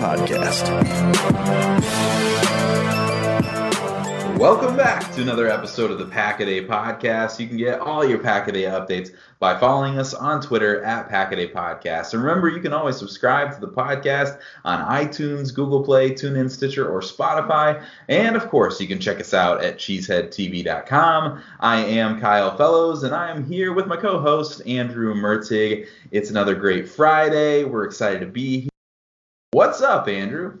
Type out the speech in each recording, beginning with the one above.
Podcast. Welcome back to another episode of the Pack a Podcast. You can get all your Pack a updates by following us on Twitter at Pack a Podcast. And remember, you can always subscribe to the podcast on iTunes, Google Play, TuneIn, Stitcher, or Spotify. And of course, you can check us out at cheeseheadtv.com. I am Kyle Fellows, and I am here with my co-host Andrew Mertig. It's another great Friday. We're excited to be here. What's up, Andrew?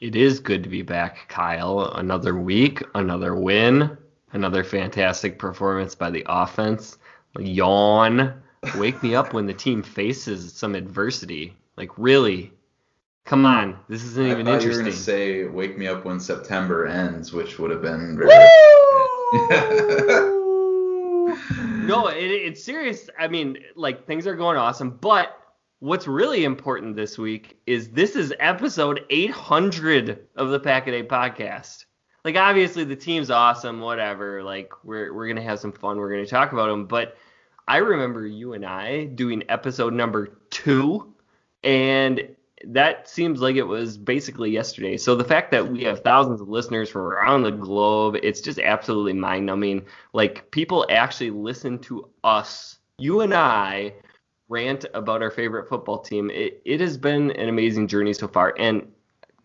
It is good to be back, Kyle. Another week, another win, another fantastic performance by the offense. Yawn. Wake me up when the team faces some adversity. Like really, come on, this isn't I even thought interesting. you were going to say "Wake me up when September ends," which would have been very. no, it, it's serious. I mean, like things are going awesome, but what's really important this week is this is episode 800 of the Pack a Day podcast. Like obviously the team's awesome, whatever. Like we're we're gonna have some fun. We're gonna talk about them, but I remember you and I doing episode number two, and that seems like it was basically yesterday. So the fact that we have thousands of listeners from around the globe, it's just absolutely mind numbing. Like people actually listen to us, you and I, rant about our favorite football team. It, it has been an amazing journey so far. And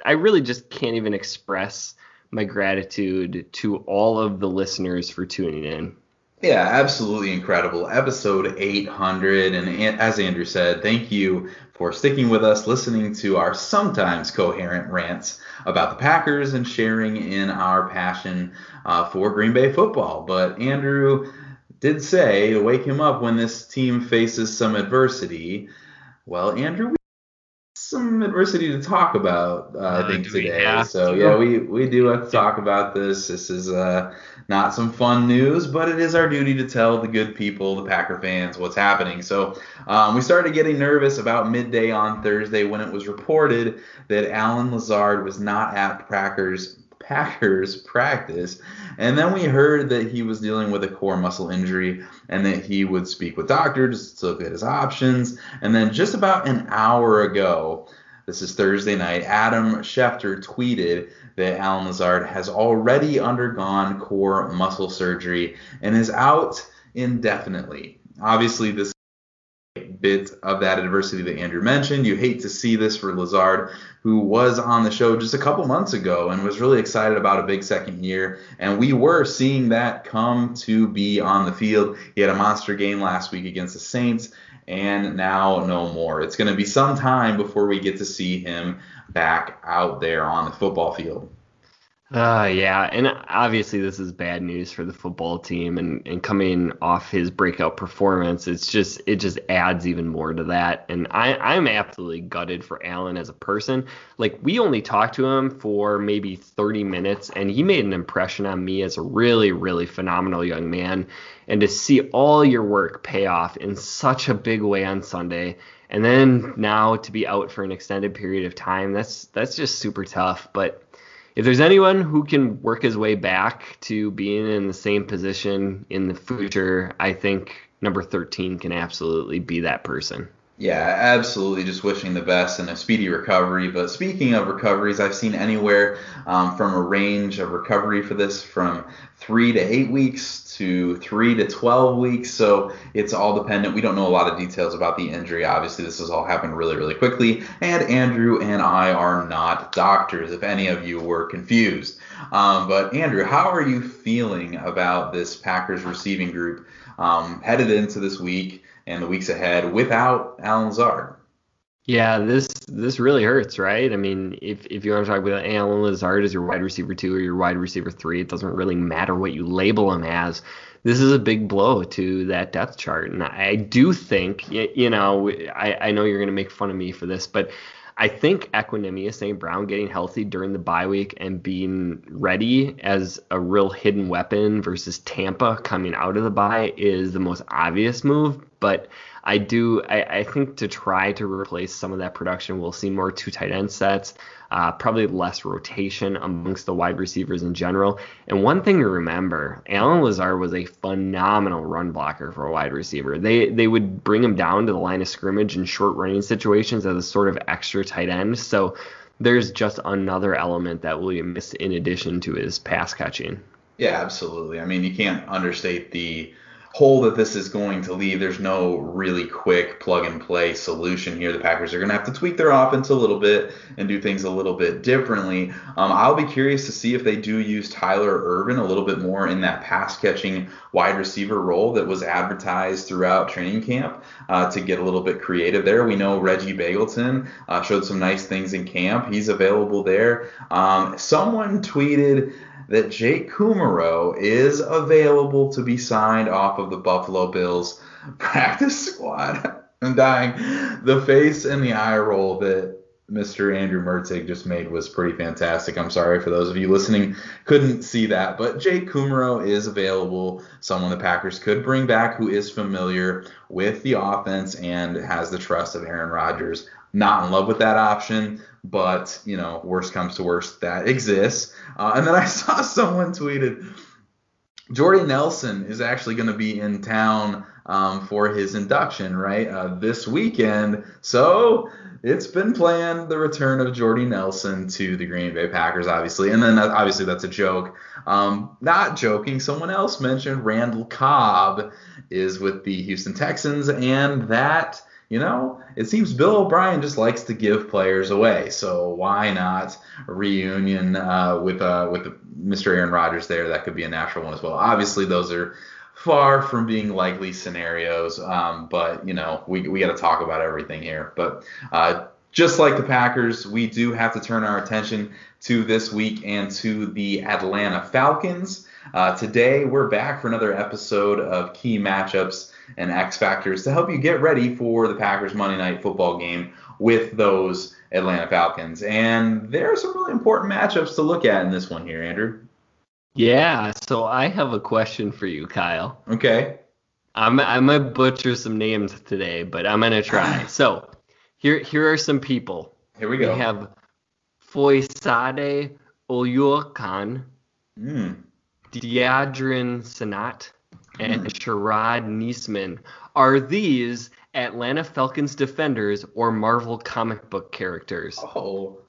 I really just can't even express my gratitude to all of the listeners for tuning in. Yeah, absolutely incredible. Episode 800. And as Andrew said, thank you for sticking with us, listening to our sometimes coherent rants about the Packers and sharing in our passion uh, for Green Bay football. But Andrew did say to wake him up when this team faces some adversity. Well, Andrew, we some adversity to talk about, uh, uh, I think today. So yeah, we we do have to talk about this. This is uh, not some fun news, but it is our duty to tell the good people, the Packer fans, what's happening. So um, we started getting nervous about midday on Thursday when it was reported that Allen Lazard was not at Packers Packers practice. And then we heard that he was dealing with a core muscle injury and that he would speak with doctors to look at his options. And then just about an hour ago, this is Thursday night, Adam Schefter tweeted that Allen Lazard has already undergone core muscle surgery and is out indefinitely. Obviously, this bit of that adversity that Andrew mentioned. You hate to see this for Lazard, who was on the show just a couple months ago and was really excited about a big second year. And we were seeing that come to be on the field. He had a monster game last week against the Saints, and now no more. It's going to be some time before we get to see him back out there on the football field. Uh, yeah, and obviously this is bad news for the football team, and, and coming off his breakout performance, it's just it just adds even more to that. And I I'm absolutely gutted for Allen as a person. Like we only talked to him for maybe 30 minutes, and he made an impression on me as a really really phenomenal young man. And to see all your work pay off in such a big way on Sunday, and then now to be out for an extended period of time, that's that's just super tough. But if there's anyone who can work his way back to being in the same position in the future, I think number 13 can absolutely be that person. Yeah, absolutely. Just wishing the best and a speedy recovery. But speaking of recoveries, I've seen anywhere um, from a range of recovery for this from three to eight weeks to three to 12 weeks. So it's all dependent. We don't know a lot of details about the injury. Obviously, this has all happened really, really quickly. And Andrew and I are not doctors, if any of you were confused. Um, but Andrew, how are you feeling about this Packers receiving group um, headed into this week? And the weeks ahead without Allen Lazard. Yeah, this this really hurts, right? I mean, if if you want to talk about Allen Lazard as your wide receiver two or your wide receiver three, it doesn't really matter what you label him as. This is a big blow to that depth chart, and I do think, you know, I, I know you're going to make fun of me for this, but I think Equanimeous St. Brown getting healthy during the bye week and being ready as a real hidden weapon versus Tampa coming out of the bye is the most obvious move. But I do, I, I think to try to replace some of that production, we'll see more two tight end sets, uh, probably less rotation amongst the wide receivers in general. And one thing to remember, Allen Lazard was a phenomenal run blocker for a wide receiver. They they would bring him down to the line of scrimmage in short running situations as a sort of extra tight end. So there's just another element that William missed in addition to his pass catching. Yeah, absolutely. I mean, you can't understate the hole that this is going to leave. There's no really quick plug and play solution here. The Packers are going to have to tweak their offense a little bit and do things a little bit differently. Um, I'll be curious to see if they do use Tyler Ervin a little bit more in that pass catching wide receiver role that was advertised throughout training camp uh, to get a little bit creative there. We know Reggie Begelton uh, showed some nice things in camp. He's available there. Um, someone tweeted that Jake Kumerow is available to be signed off of the Buffalo Bills practice squad. I'm dying. The face and the eye roll that Mr. Andrew Mertzig just made was pretty fantastic. I'm sorry for those of you listening couldn't see that, but Jake Kumerow is available, someone the Packers could bring back who is familiar with the offense and has the trust of Aaron Rodgers. Not in love with that option, but you know, worst comes to worst, that exists. Uh, and then I saw someone tweeted, Jordy Nelson is actually going to be in town um, for his induction, right, uh, this weekend. So it's been planned the return of Jordy Nelson to the Green Bay Packers, obviously. And then that, obviously that's a joke. Um, not joking. Someone else mentioned Randall Cobb is with the Houston Texans, and that you know, it seems Bill O'Brien just likes to give players away. So why not reunion uh, with uh, with Mr. Aaron Rodgers there? That could be a natural one as well. Obviously, those are far from being likely scenarios, um, but you know, we we got to talk about everything here. But uh, just like the Packers, we do have to turn our attention to this week and to the Atlanta Falcons. Uh, today, we're back for another episode of Key Matchups and X Factors to help you get ready for the Packers Monday Night Football game with those Atlanta Falcons. And there are some really important matchups to look at in this one here, Andrew. Yeah, so I have a question for you, Kyle. Okay. I'm I'm gonna butcher some names today, but I'm gonna try. so here here are some people. Here we go. We have Foyesade Oluokun, mm. Deadrin Senat, and Sharrod Neasman. Are these Atlanta Falcons defenders or Marvel comic book characters? Oh,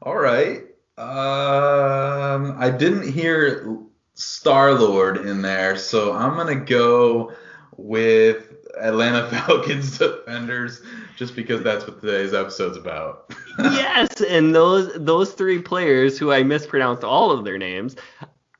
all right. Um, I didn't hear Star Lord in there, so I'm gonna go with Atlanta Falcons defenders just because that's what today's episode's about. yes, and those those three players who I mispronounced all of their names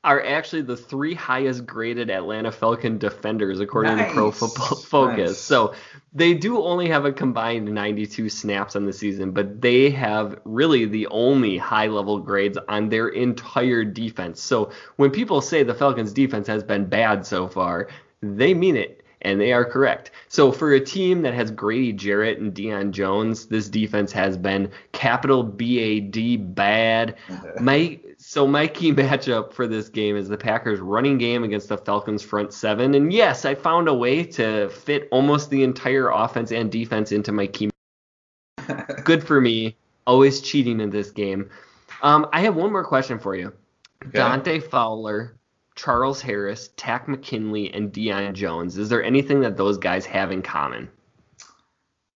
are actually the three highest graded Atlanta Falcon defenders according nice. to Pro Football Focus. Nice. So they do only have a combined 92 snaps on the season, but they have really the only high level grades on their entire defense. So when people say the Falcons defense has been bad so far, they mean it and they are correct. So for a team that has Grady Jarrett and Deion Jones, this defense has been capital B A D bad. My so my key matchup for this game is the Packers running game against the Falcons front seven. And yes, I found a way to fit almost the entire offense and defense into my key. Good for me. Always cheating in this game. Um, I have one more question for you. Okay. Dante Fowler, Charles Harris, Takk McKinley, and Deion Jones. Is there anything that those guys have in common?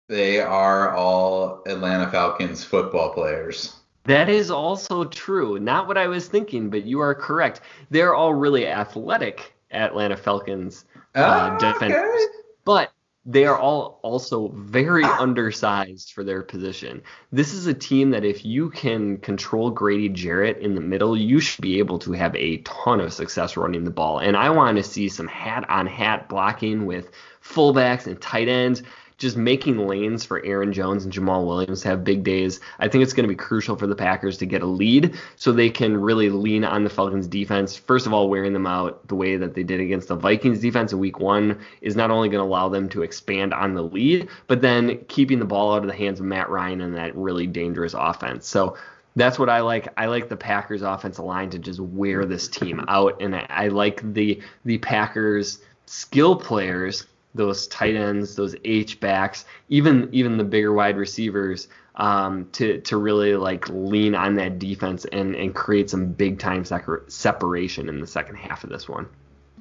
They are all Atlanta Falcons football players. That is also true. Not what I was thinking, but you are correct. They're all really athletic Atlanta Falcons uh, oh, defenders, okay. but they are all also very undersized for their position. This is a team that if you can control Grady Jarrett in the middle, you should be able to have a ton of success running the ball. And I want to see some hat on hat blocking with fullbacks and tight ends just making lanes for Aaron Jones and Jamaal Williams to have big days. I think it's going to be crucial for the Packers to get a lead so they can really lean on the Falcons defense. First of all, wearing them out the way that they did against the Vikings defense in week one is not only going to allow them to expand on the lead, but then keeping the ball out of the hands of Matt Ryan and that really dangerous offense. So that's what I like. I like the Packers offensive line to just wear this team out, and I like the the Packers skill players those tight ends, those H backs, even even the bigger wide receivers, um, to to really like lean on that defense and and create some big time separation in the second half of this one.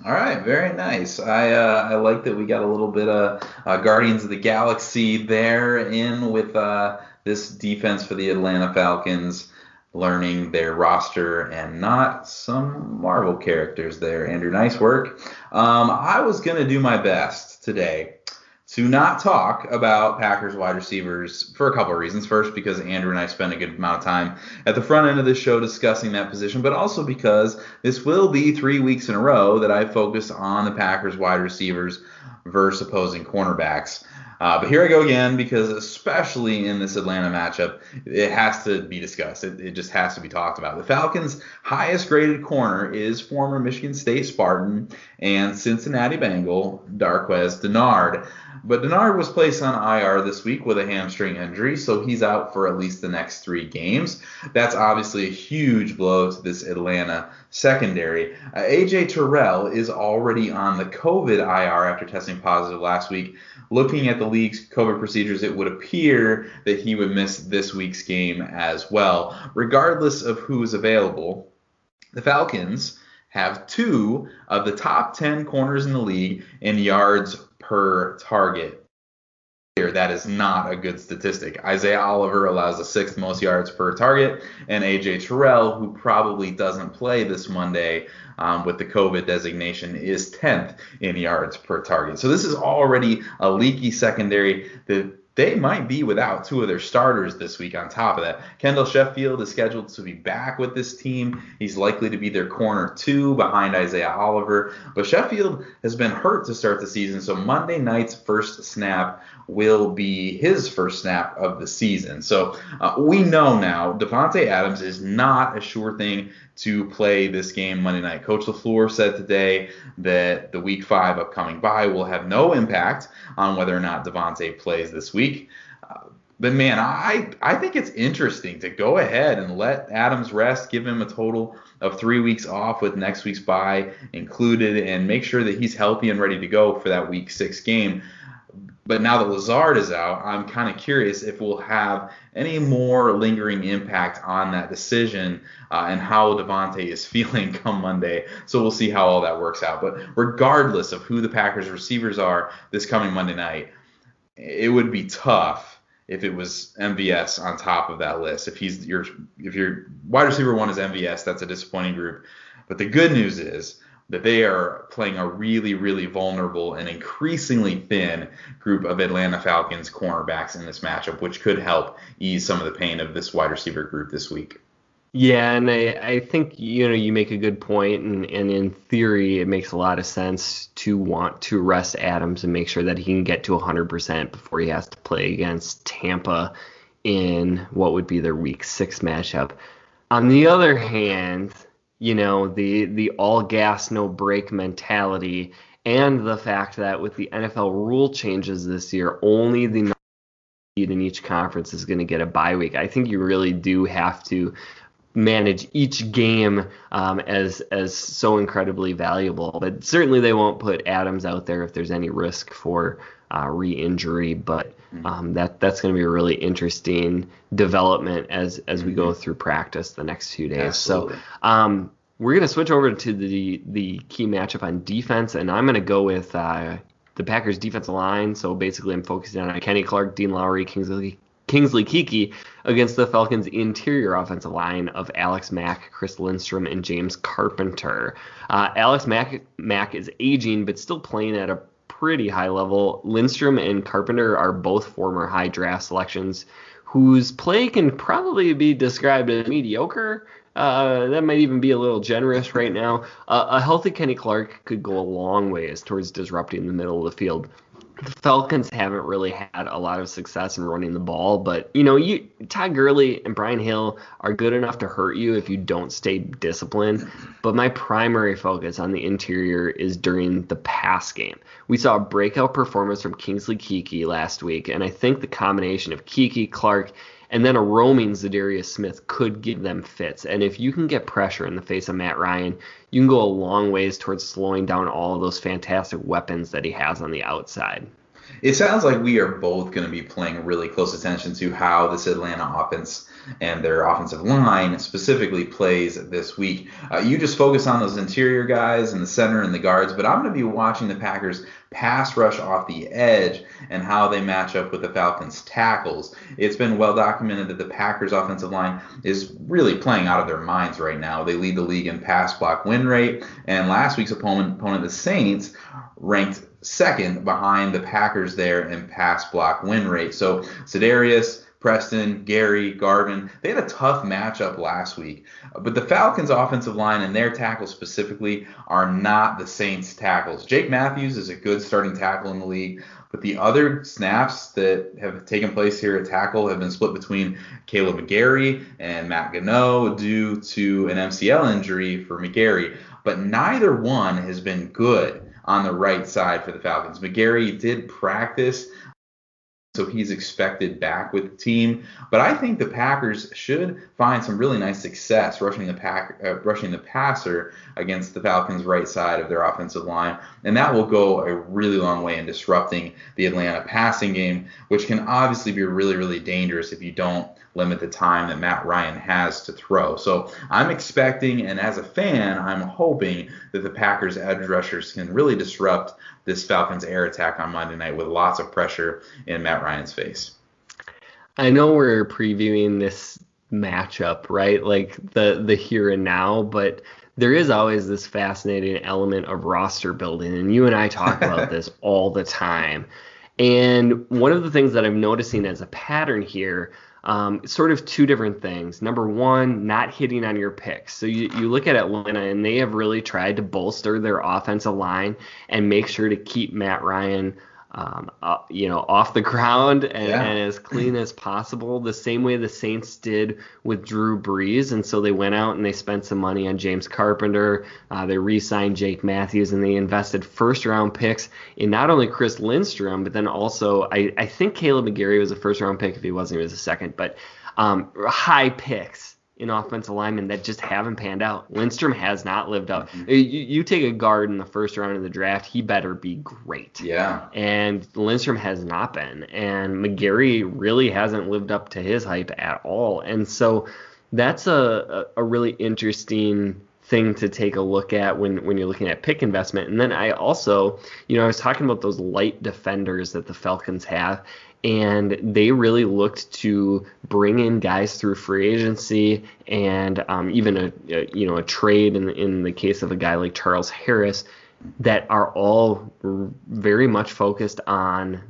All right, very nice. I uh, I like that we got a little bit of uh, Guardians of the Galaxy there in with uh, this defense for the Atlanta Falcons learning their roster and not some Marvel characters there. Andrew, nice work. Um, I was going to do my best today to not talk about Packers wide receivers for a couple of reasons. First, because Andrew and I spent a good amount of time at the front end of this show discussing that position, but also because this will be three weeks in a row that I focus on the Packers wide receivers versus opposing cornerbacks. Uh, but here I go again because, especially in this Atlanta matchup, it has to be discussed. It, it, just has to be talked about. The Falcons' highest graded corner is former Michigan State Spartan and Cincinnati Bengal Darqueze Dennard. But Dennard was placed on IR this week with a hamstring injury, so he's out for at least the next three games. That's obviously a huge blow to this Atlanta secondary. Uh, AJ Terrell is already on the COVID IR after testing positive last week. Looking at the league's COVID procedures, it would appear that he would miss this week's game as well. Regardless of who is available, the Falcons have two of the top 10 corners in the league in yards per target. That is not a good statistic. Isaiah Oliver allows the sixth most yards per target, and AJ Terrell, who probably doesn't play this Monday um, with the COVID designation, is 10th in yards per target. So this is already a leaky secondary. They might be without two of their starters this week on top of that. Kendall Sheffield is scheduled to be back with this team. He's likely to be their corner two behind Isaiah Oliver. But Sheffield has been hurt to start the season, so Monday night's first snap will be his first snap of the season. So uh, we know now Davante Adams is not a sure thing to play this game Monday night. Coach LaFleur said today that the week five upcoming bye will have no impact on whether or not Davante plays this week. Uh, but man, I I think it's interesting to go ahead and let Adams rest, give him a total of three weeks off with next week's bye included, and make sure that he's healthy and ready to go for that week six game. But now that Lazard is out, I'm kind of curious if we'll have any more lingering impact on that decision uh, and how Davante is feeling come Monday. So we'll see how all that works out. But regardless of who the Packers receivers are this coming Monday night, it would be tough if it was MVS on top of that list. If he's your if your wide receiver one is MVS, that's a disappointing group. But the good news is that they are playing a really, really vulnerable and increasingly thin group of Atlanta Falcons cornerbacks in this matchup, which could help ease some of the pain of this wide receiver group this week. Yeah, and I, I think you know you make a good point, and, and in theory it makes a lot of sense to want to rest Adams and make sure that he can get to 100% before he has to play against Tampa in what would be their Week Six matchup. On the other hand, you know the the all gas no brake mentality, and the fact that with the NFL rule changes this year, only the in each conference is going to get a bye week. I think you really do have to manage each game um, as as so incredibly valuable. But certainly they won't put Adams out there if there's any risk for uh, re-injury. But mm-hmm. um, that that's going to be a really interesting development as as we go mm-hmm. through practice the next few days. Absolutely. So. Um, we're going to switch over to the the key matchup on defense, and I'm going to go with uh, the Packers defensive line. So basically, I'm focusing on Kenny Clark, Dean Lowry, Kingsley Kingsley Keke against the Falcons' interior offensive line of Alex Mack, Chris Lindstrom, and James Carpenter. Uh, Alex Mack, Mack is aging, but still playing at a pretty high level. Lindstrom and Carpenter are both former high draft selections whose play can probably be described as mediocre. Uh, that might even be a little generous right now. Uh, a healthy Kenny Clark could go a long ways towards disrupting the middle of the field the Falcons haven't really had a lot of success in running the ball, but you know, you Todd Gurley and Brian Hill are good enough to hurt you if you don't stay disciplined. But my primary focus on the interior is during the pass game. We saw a breakout performance from Kingsley Keke last week, and I think the combination of Keke, Clark, and then a roaming Za'Darius Smith could give them fits. And if you can get pressure in the face of Matt Ryan, you can go a long ways towards slowing down all of those fantastic weapons that he has on the outside. It sounds like we are both going to be playing really close attention to how this Atlanta offense and their offensive line specifically plays this week. Uh, you just focus on those interior guys and the center and the guards, but I'm going to be watching the Packers pass rush off the edge and how they match up with the Falcons tackles. It's been well documented that the Packers offensive line is really playing out of their minds right now. They lead the league in pass block win rate, and last week's opponent, opponent the Saints, ranked second behind the Packers there in pass block win rate. So Za'Darius, Preston, Gary, Garvin, they had a tough matchup last week. But the Falcons' offensive line and their tackles specifically are not the Saints' tackles. Jake Matthews is a good starting tackle in the league, but the other snaps that have taken place here at tackle have been split between Kaleb McGary and Matt Gono due to an MCL injury for McGary. But neither one has been good on the right side for the Falcons. McGary did practice, so he's expected back with the team. But I think the Packers should find some really nice success rushing the pack, uh, rushing the passer against the Falcons' right side of their offensive line, and that will go a really long way in disrupting the Atlanta passing game, which can obviously be really, really dangerous if you don't limit the time that Matt Ryan has to throw. So I'm expecting, and as a fan, I'm hoping that the Packers edge rushers can really disrupt this Falcons air attack on Monday night with lots of pressure in Matt Ryan's face. I know we're previewing this matchup, right? Like the the here and now, but there is always this fascinating element of roster building, and you and I talk about this all the time. And one of the things that I'm noticing as a pattern here um, sort of two different things. Number one, not hitting on your picks. So you, you look at Atlanta, and they have really tried to bolster their offensive line and make sure to keep Matt Ryan um, uh, you know, off the ground and, yeah. and, as clean as possible, the same way the Saints did with Drew Brees. And so they went out and they spent some money on James Carpenter. Uh, they re-signed Jake Matthews and they invested first-round picks in not only Chris Lindstrom, but then also I, I think Kaleb McGary was a first-round pick. If he wasn't, he was a second. But um, high picks in offensive linemen that just haven't panned out. Lindstrom has not lived up. Mm-hmm. You, you, take a guard in the first round of the draft, he better be great. Yeah. And Lindstrom has not been. And McGary really hasn't lived up to his hype at all. And so that's a, a, a really interesting thing to take a look at when when you're looking at pick investment. And then I also, you know, I was talking about those light defenders that the Falcons have, and they really looked to bring in guys through free agency and um, even a, a, you know a trade in in the case of a guy like Charles Harris that are all very much focused on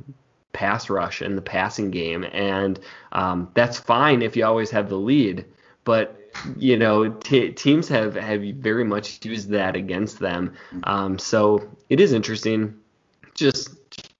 pass rush and the passing game, and um, that's fine if you always have the lead, but you know, t- teams have have very much used that against them. Um, so it is interesting. Just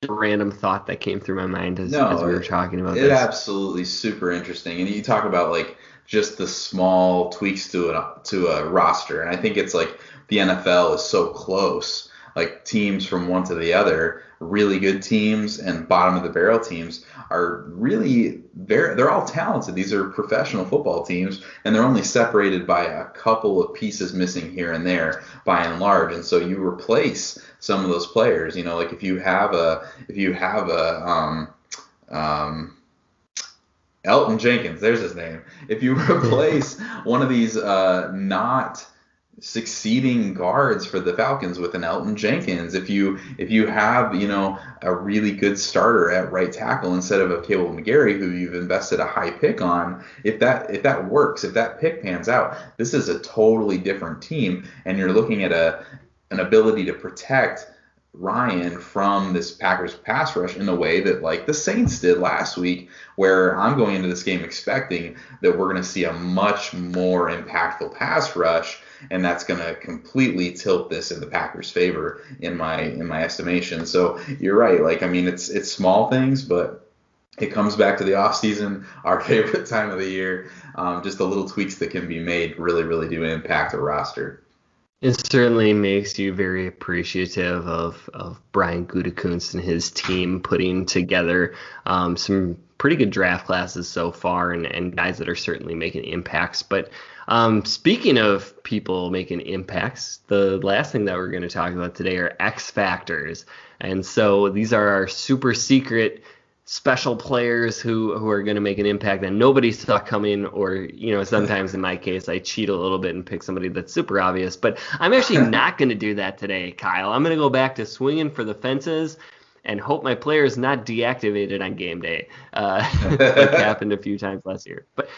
a random thought that came through my mind as, no, as we were talking about it. This. absolutely super interesting. And you talk about like just the small tweaks to a to a roster, and I think it's like the NFL is so close. Like teams from one to the other, really good teams and bottom of the barrel teams are really very they're all talented. These are professional football teams and they're only separated by a couple of pieces missing here and there by and large. And so you replace some of those players. You know, like if you have a if you have a um um Elgton Jenkins, there's his name. If you replace one of these uh, not succeeding guards for the Falcons with an Elgton Jenkins. If you if you have you know a really good starter at right tackle instead of a Kaleb McGary who you've invested a high pick on, if that if that works, if that pick pans out, this is a totally different team, and you're looking at a an ability to protect Ryan from this Packers pass rush in a way that like the Saints did last week, where I'm going into this game expecting that we're going to see a much more impactful pass rush and that's going to completely tilt this in the Packers' favor in my in my estimation. So you're right. Like I mean, it's it's small things, but it comes back to the off season, our favorite time of the year. Um, just the little tweaks that can be made really really do impact a roster. It certainly makes you very appreciative of, of Brian Gutekunst and his team putting together um, some pretty good draft classes so far and, and guys that are certainly making impacts. But um, speaking of people making impacts, the last thing that we're going to talk about today are X Factors. And so these are our super secret special players who who are going to make an impact that nobody saw coming or you know sometimes in my case I cheat a little bit and pick somebody that's super obvious but I'm actually not going to do that today Kyle. I'm going to go back to swinging for the fences and hope my player is not deactivated on game day. Uh, like happened a few times last year. But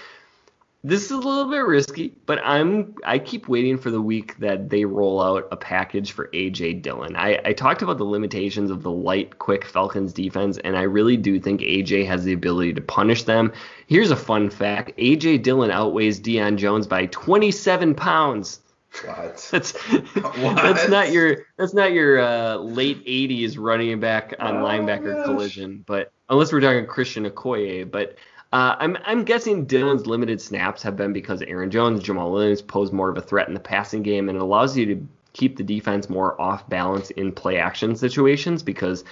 this is a little bit risky, but I'm I keep waiting for the week that they roll out a package for AJ Dillon. I, I talked about the limitations of the light, quick Falcons defense, and I really do think AJ has the ability to punish them. Here's a fun fact: AJ Dillon outweighs Deion Jones by 27 pounds. What? That's what? that's not your that's not your uh, late 80s running back on oh, linebacker gosh. collision, but unless we're talking Christian Okoye, but uh, I'm I'm guessing Dillon's limited snaps have been because Aaron Jones, Jamaal Williams pose more of a threat in the passing game, and it allows you to keep the defense more off balance in play action situations because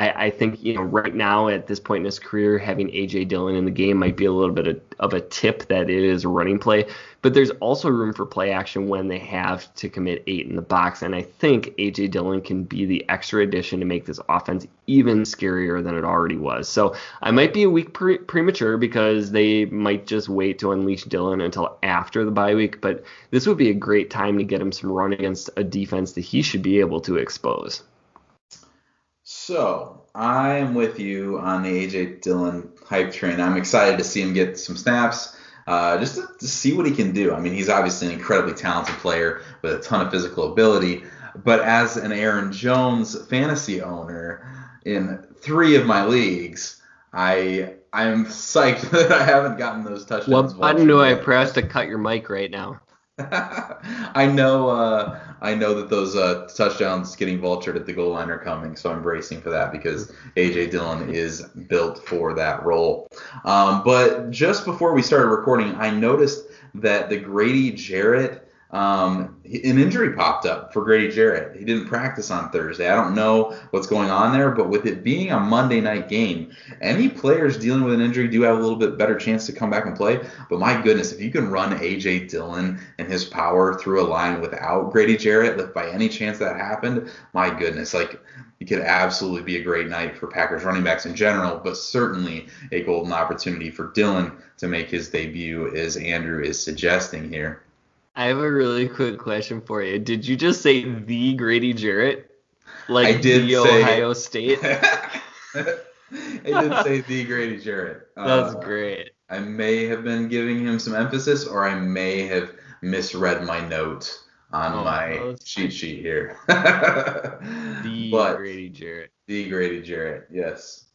I, I, think you know right now at this point in his career, having AJ Dillon in the game might be a little bit of, of, a tip that it is a running play. But there's also room for play action when they have to commit eight in the box, and I think AJ Dillon can be the extra addition to make this offense even scarier than it already was. So I might be a week pre- premature because they might just wait to unleash Dillon until after the bye week. But this would be a great time to get him some run against a defense that he should be able to expose. So I am with you on the AJ Dillon hype train. I'm excited to see him get some snaps, uh, just to, to, see what he can do. I mean, he's obviously an incredibly talented player with a ton of physical ability. But as an Aaron Jones fantasy owner in three of my leagues, I I'm psyched that I haven't gotten those touchdowns. What button do I press to cut your mic right now? I know uh, I know that those uh, touchdowns getting vultured at the goal line are coming, so I'm bracing for that because AJ Dillon is built for that role. Um, but just before we started recording, I noticed that the Grady Jarrett um, an injury popped up for Grady Jarrett. He didn't practice on Thursday. I don't know what's going on there, but with it being a Monday night game, any players dealing with an injury do have a little bit better chance to come back and play. But my goodness, if you can run AJ Dillon and his power through a line without Grady Jarrett, if by any chance that happened, my goodness, like it could absolutely be a great night for Packers running backs in general, but certainly a golden opportunity for Dillon to make his debut, as Andrew is suggesting here. I have a really quick question for you. Did you just say the Grady Jarrett? Like I did the say, Ohio State? I did say the Grady Jarrett. That's uh, great. I may have been giving him some emphasis, or I may have misread my note on oh, my cheat sheet here. the but Grady Jarrett. The Grady Jarrett, yes.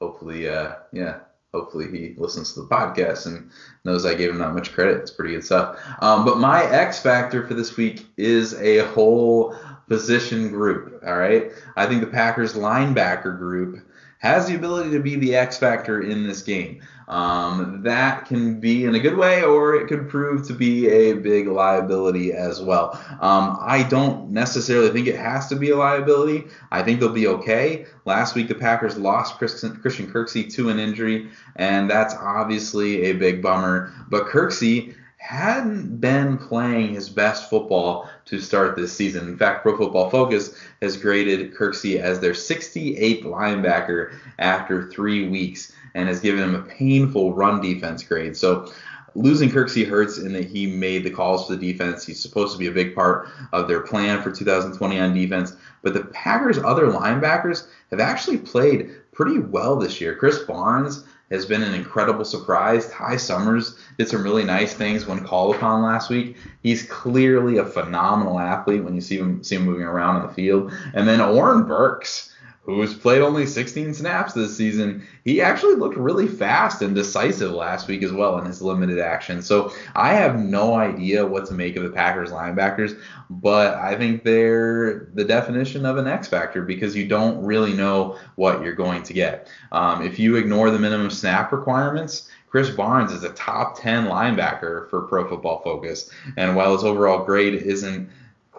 Hopefully, uh, yeah. Hopefully he listens to the podcast and knows I gave him that much credit. It's pretty good stuff. Um, but my X factor for this week is a whole position group. All right. I think the Packers linebacker group has the ability to be the X factor in this game. Um, that can be in a good way, or it could prove to be a big liability as well. Um, I don't necessarily think it has to be a liability. I think they'll be okay. Last week, the Packers lost Christian, Christian Kirksey to an injury, and that's obviously a big bummer. But Kirksey hadn't been playing his best football to start this season. In fact, Pro Football Focus has graded Kirksey as their 68th linebacker after three weeks and has given him a painful run defense grade. So losing Kirksey hurts in that he made the calls for the defense. He's supposed to be a big part of their plan for 2020 on defense. But the Packers' other linebackers have actually played pretty well this year. Krys Barnes has been an incredible surprise. Ty Summers did some really nice things when called upon last week. He's clearly a phenomenal athlete when you see him see him moving around on the field. And then Oren Burks who's played only 16 snaps this season, he actually looked really fast and decisive last week as well in his limited action. So I have no idea what to make of the Packers linebackers, but I think they're the definition of an X factor because you don't really know what you're going to get. Um, if you ignore the minimum snap requirements, Krys Barnes is a top 10 linebacker for Pro Football Focus, and while his overall grade isn't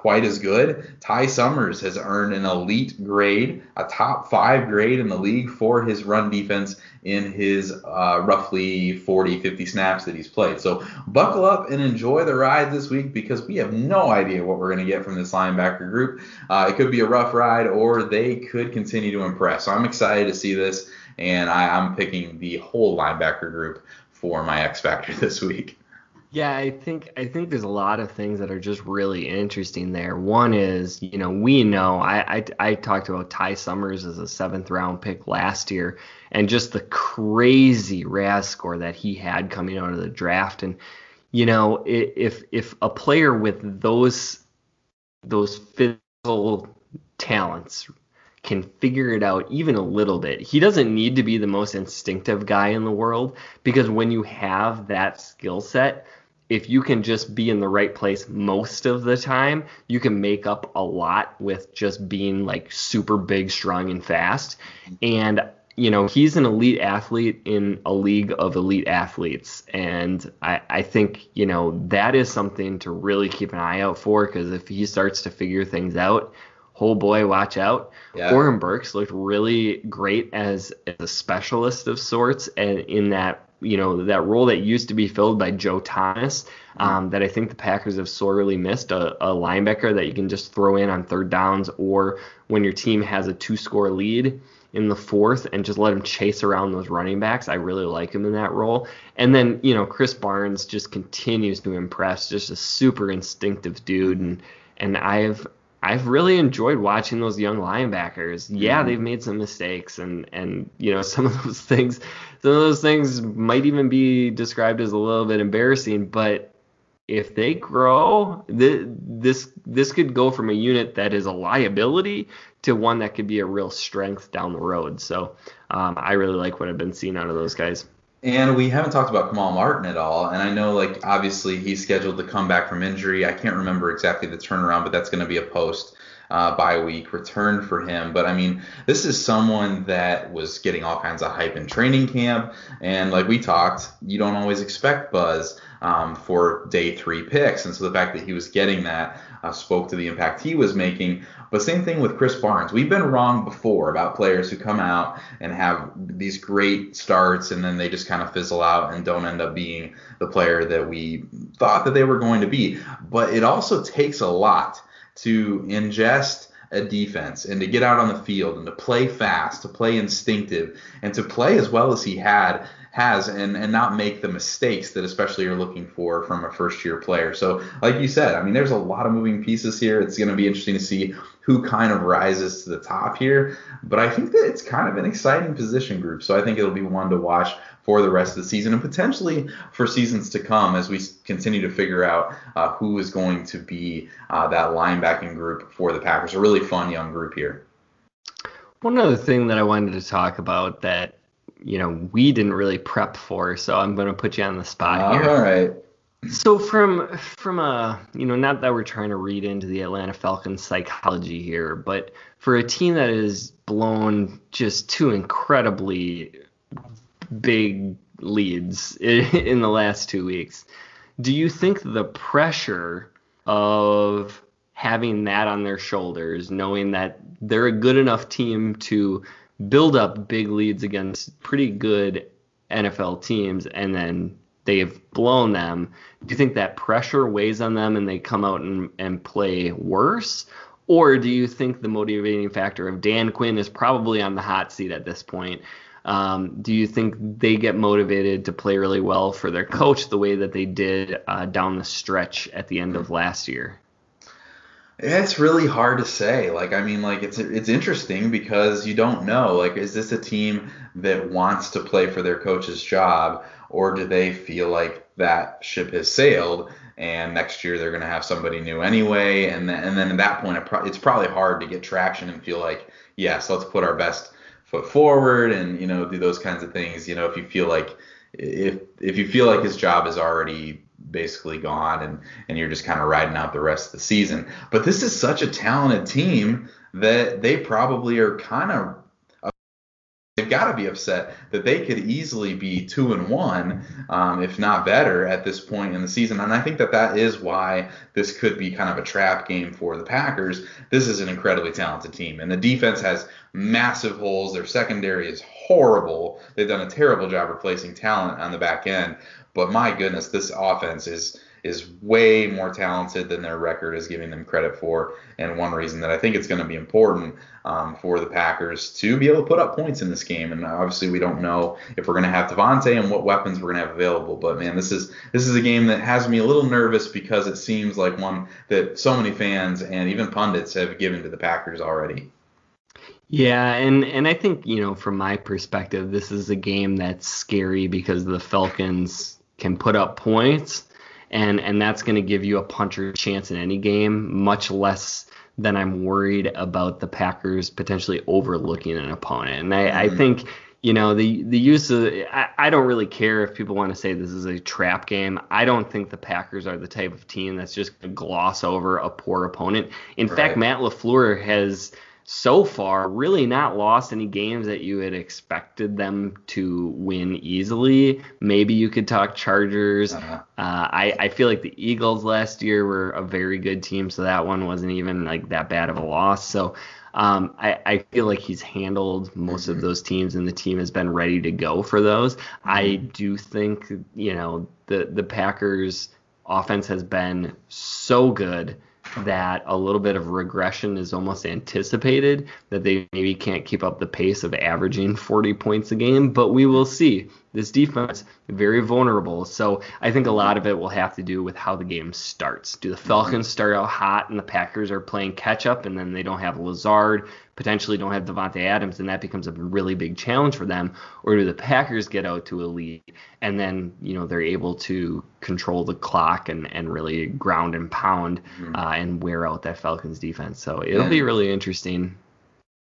quite as good. Ty Summers has earned an elite grade, a top five grade in the league for his run defense in his uh, roughly 40, 50 snaps that he's played. So buckle up and enjoy the ride this week because we have no idea what we're going to get from this linebacker group. Uh, it could be a rough ride or they could continue to impress. So I'm excited to see this, and I, I'm picking the whole linebacker group for my X Factor this week. Yeah, I think I think there's a lot of things that are just really interesting there. One is, you know, we know I I, I talked about Ty Summers as a seventh round pick last year, and just the crazy RAS score that he had coming out of the draft. And you know, if if a player with those those physical talents can figure it out even a little bit. He doesn't need to be the most instinctive guy in the world because when you have that skill set, if you can just be in the right place most of the time, you can make up a lot with just being like super big, strong, and fast. And you know, he's an elite athlete in a league of elite athletes. And I, I think, you know, that is something to really keep an eye out for because if he starts to figure things out, whole boy, watch out. Yeah. Oren Burks looked really great as, as a specialist of sorts and in that you know that role that used to be filled by Joe Thomas mm-hmm. um, that I think the Packers have sorely missed a, a, linebacker that you can just throw in on third downs or when your team has a two score lead in the fourth and just let him chase around those running backs. I really like him in that role. And then you know Krys Barnes just continues to impress, just a super instinctive dude and and I've I've really enjoyed watching those young linebackers. Yeah, mm-hmm. they've made some mistakes, and and you know some of those things, those things might even be described as a little bit embarrassing. But if they grow, this this could go from a unit that is a liability to one that could be a real strength down the road. So um, I really like what I've been seeing out of those guys. And we haven't talked about Kamal Martin at all. And I know, like, obviously he's scheduled to come back from injury. I can't remember exactly the turnaround, but that's going to be a post uh, bye week return for him. But I mean, this is someone that was getting all kinds of hype in training camp. And like we talked, you don't always expect buzz um, for day three picks. And so the fact that he was getting that uh, spoke to the impact he was making. But same thing with Krys Barnes. We've been wrong before about players who come out and have these great starts and then they just kind of fizzle out and don't end up being the player that we thought that they were going to be. But it also takes a lot to ingest a defense and to get out on the field and to play fast, to play instinctive, and to play as well as he had has and and not make the mistakes that especially you're looking for from a first year player. So like you said, I mean there's a lot of moving pieces here. It's going to be interesting to see who kind of rises to the top here, but I think that it's kind of an exciting position group. So I think it'll be one to watch for the rest of the season and potentially for seasons to come as we continue to figure out uh, who is going to be uh, that linebacking group for the Packers. A really fun young group here. One other thing that I wanted to talk about that you know we didn't really prep for, so I'm going to put you on the spot here. All right. So from from a you know not that we're trying to read into the Atlanta Falcons psychology here, but for a team that is blown just two incredibly big leads in the last two weeks. Do you think the pressure of having that on their shoulders, knowing that they're a good enough team to build up big leads against pretty good NFL teams and then they've blown them, do you think that pressure weighs on them and they come out and, and play worse? Or do you think the motivating factor of Dan Quinn is probably on the hot seat at this point um, do you think they get motivated to play really well for their coach the way that they did uh, down the stretch at the end of last year? It's really hard to say. Like, I mean, like it's it's interesting because you don't know. Like, is this a team that wants to play for their coach's job, or do they feel like that ship has sailed and next year they're going to have somebody new anyway? And then and then at that point, it pro- it's probably hard to get traction and feel like, yes, let's put our best foot forward and you know do those kinds of things. You know, if you feel like if if you feel like his job is already basically gone and and you're just kind of riding out the rest of the season. But this is such a talented team that they probably are kind of they've got to be upset that they could easily be two and one, um, if not better, at this point in the season. And I think that that is why this could be kind of a trap game for the Packers. This is an incredibly talented team, and the defense has massive holes. Their secondary is horrible. They've done a terrible job replacing talent on the back end. But my goodness, this offense is is way more talented than their record is giving them credit for. And one reason that I think it's going to be important um, for the Packers to be able to put up points in this game. And obviously, we don't know if we're going to have Davante and what weapons we're going to have available. But man, this is this is a game that has me a little nervous because it seems like one that so many fans and even pundits have given to the Packers already. Yeah, and and I think you know from my perspective, this is a game that's scary because the Falcons can put up points and and that's going to give you a puncher chance in any game, much less than I'm worried about the Packers potentially overlooking an opponent. And I, mm-hmm. I think you know the the use of I, I don't really care if people want to say this is a trap game. I don't think the Packers are the type of team that's just going to gloss over a poor opponent. In right. fact, Matt LaFleur has so far really not lost any games that you had expected them to win easily. Maybe you could talk Chargers. Uh-huh. Uh, I, I feel like the Eagles last year were a very good team, so that one wasn't even like that bad of a loss. So um, I, I feel like he's handled most mm-hmm. of those teams, and the team has been ready to go for those. Mm-hmm. I do think you know the the Packers offense has been so good that a little bit of regression is almost anticipated, that they maybe can't keep up the pace of averaging 40 points a game, but we will see. This defense very vulnerable. So I think a lot of it will have to do with how the game starts. Do the Falcons start out hot and the Packers are playing catch up and then they don't have Lazard, potentially don't have Davante Adams, and that becomes a really big challenge for them? Or do the Packers get out to a lead and then, you know, they're able to control the clock and, and really ground and pound mm-hmm. uh, and wear out that Falcons defense? So it'll yeah. be really interesting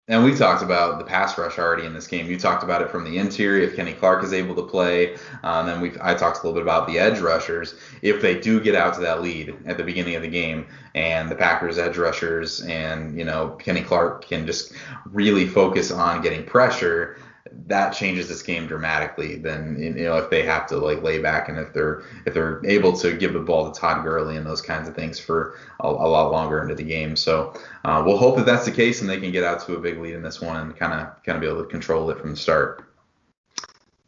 and we talked about the pass rush already in this game. You talked about it from the interior if Kenny Clark is able to play. Um, then we I talked a little bit about the edge rushers if they do get out to that lead at the beginning of the game, and the Packers edge rushers and you know Kenny Clark can just really focus on getting pressure that changes this game dramatically Then you know if they have to like lay back and if they're if they're able to give the ball to Todd Gurley and those kinds of things for a, a lot longer into the game. So uh, we'll hope that that's the case and they can get out to a big lead in this one and kind of kind of be able to control it from the start.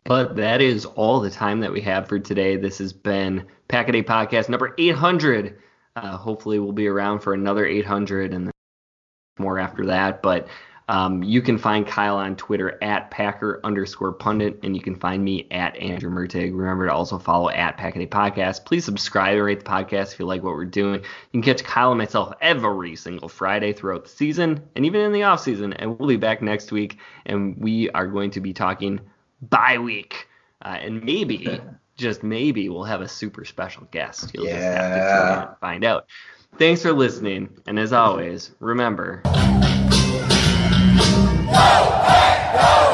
But that is all the time that we have for today. This has been Pack a Podcast number 800. Uh, hopefully, we'll be around for another 800 and more after that. But Um, you can find Kyle on Twitter at Packer underscore pundit, and you can find me at Andrew Mertig. Remember to also follow at Packaday Podcast. Please subscribe and rate the podcast if you like what we're doing. You can catch Kyle and myself every single Friday throughout the season and even in the off season. And we'll be back next week, and we are going to be talking bye week. Uh, and maybe, just maybe, we'll have a super special guest. You'll just have to tune in and find out. Thanks for listening, and as always, remember. Go!